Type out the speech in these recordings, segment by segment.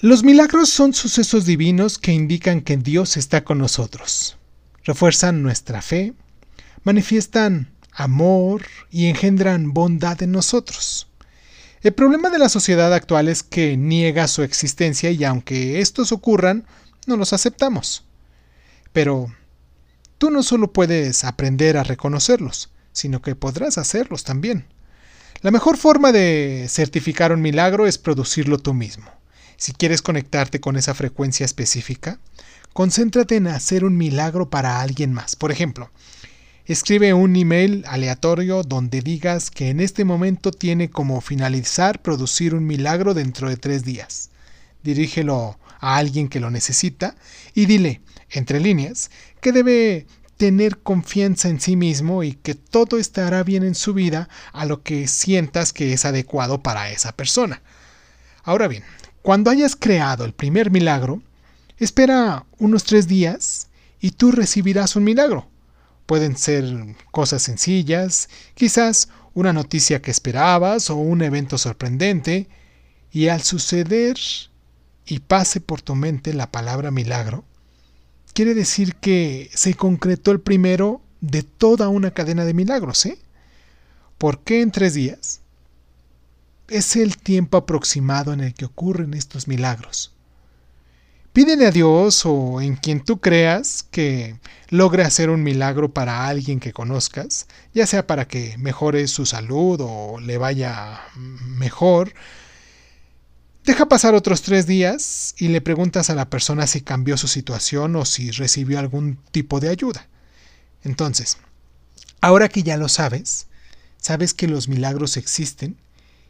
Los milagros son sucesos divinos que indican que Dios está con nosotros. Refuerzan nuestra fe, manifiestan amor y engendran bondad en nosotros. El problema de la sociedad actual es que niega su existencia y aunque estos ocurran, no los aceptamos. Pero tú no solo puedes aprender a reconocerlos, sino que podrás hacerlos también. La mejor forma de certificar un milagro es producirlo tú mismo. Si quieres conectarte con esa frecuencia específica, concéntrate en hacer un milagro para alguien más. Por ejemplo, escribe un email aleatorio donde digas que en este momento tiene como finalizar producir un milagro dentro de tres días. Dirígelo a alguien que lo necesita y dile, entre líneas, que debe tener confianza en sí mismo y que todo estará bien en su vida a lo que sientas que es adecuado para esa persona. Ahora bien, cuando hayas creado el primer milagro, espera unos tres días y tú recibirás un milagro. Pueden ser cosas sencillas, quizás una noticia que esperabas o un evento sorprendente, y al suceder y pase por tu mente la palabra milagro, quiere decir que se concretó el primero de toda una cadena de milagros, ¿eh? ¿Por qué en tres días? Es el tiempo aproximado en el que ocurren estos milagros. Pídele a Dios o en quien tú creas que logre hacer un milagro para alguien que conozcas, ya sea para que mejore su salud o le vaya mejor. Deja pasar otros tres días y le preguntas a la persona si cambió su situación o si recibió algún tipo de ayuda. Entonces, ahora que ya lo sabes, sabes que los milagros existen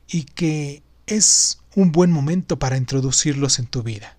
y que es un buen momento para introducirlos en tu vida.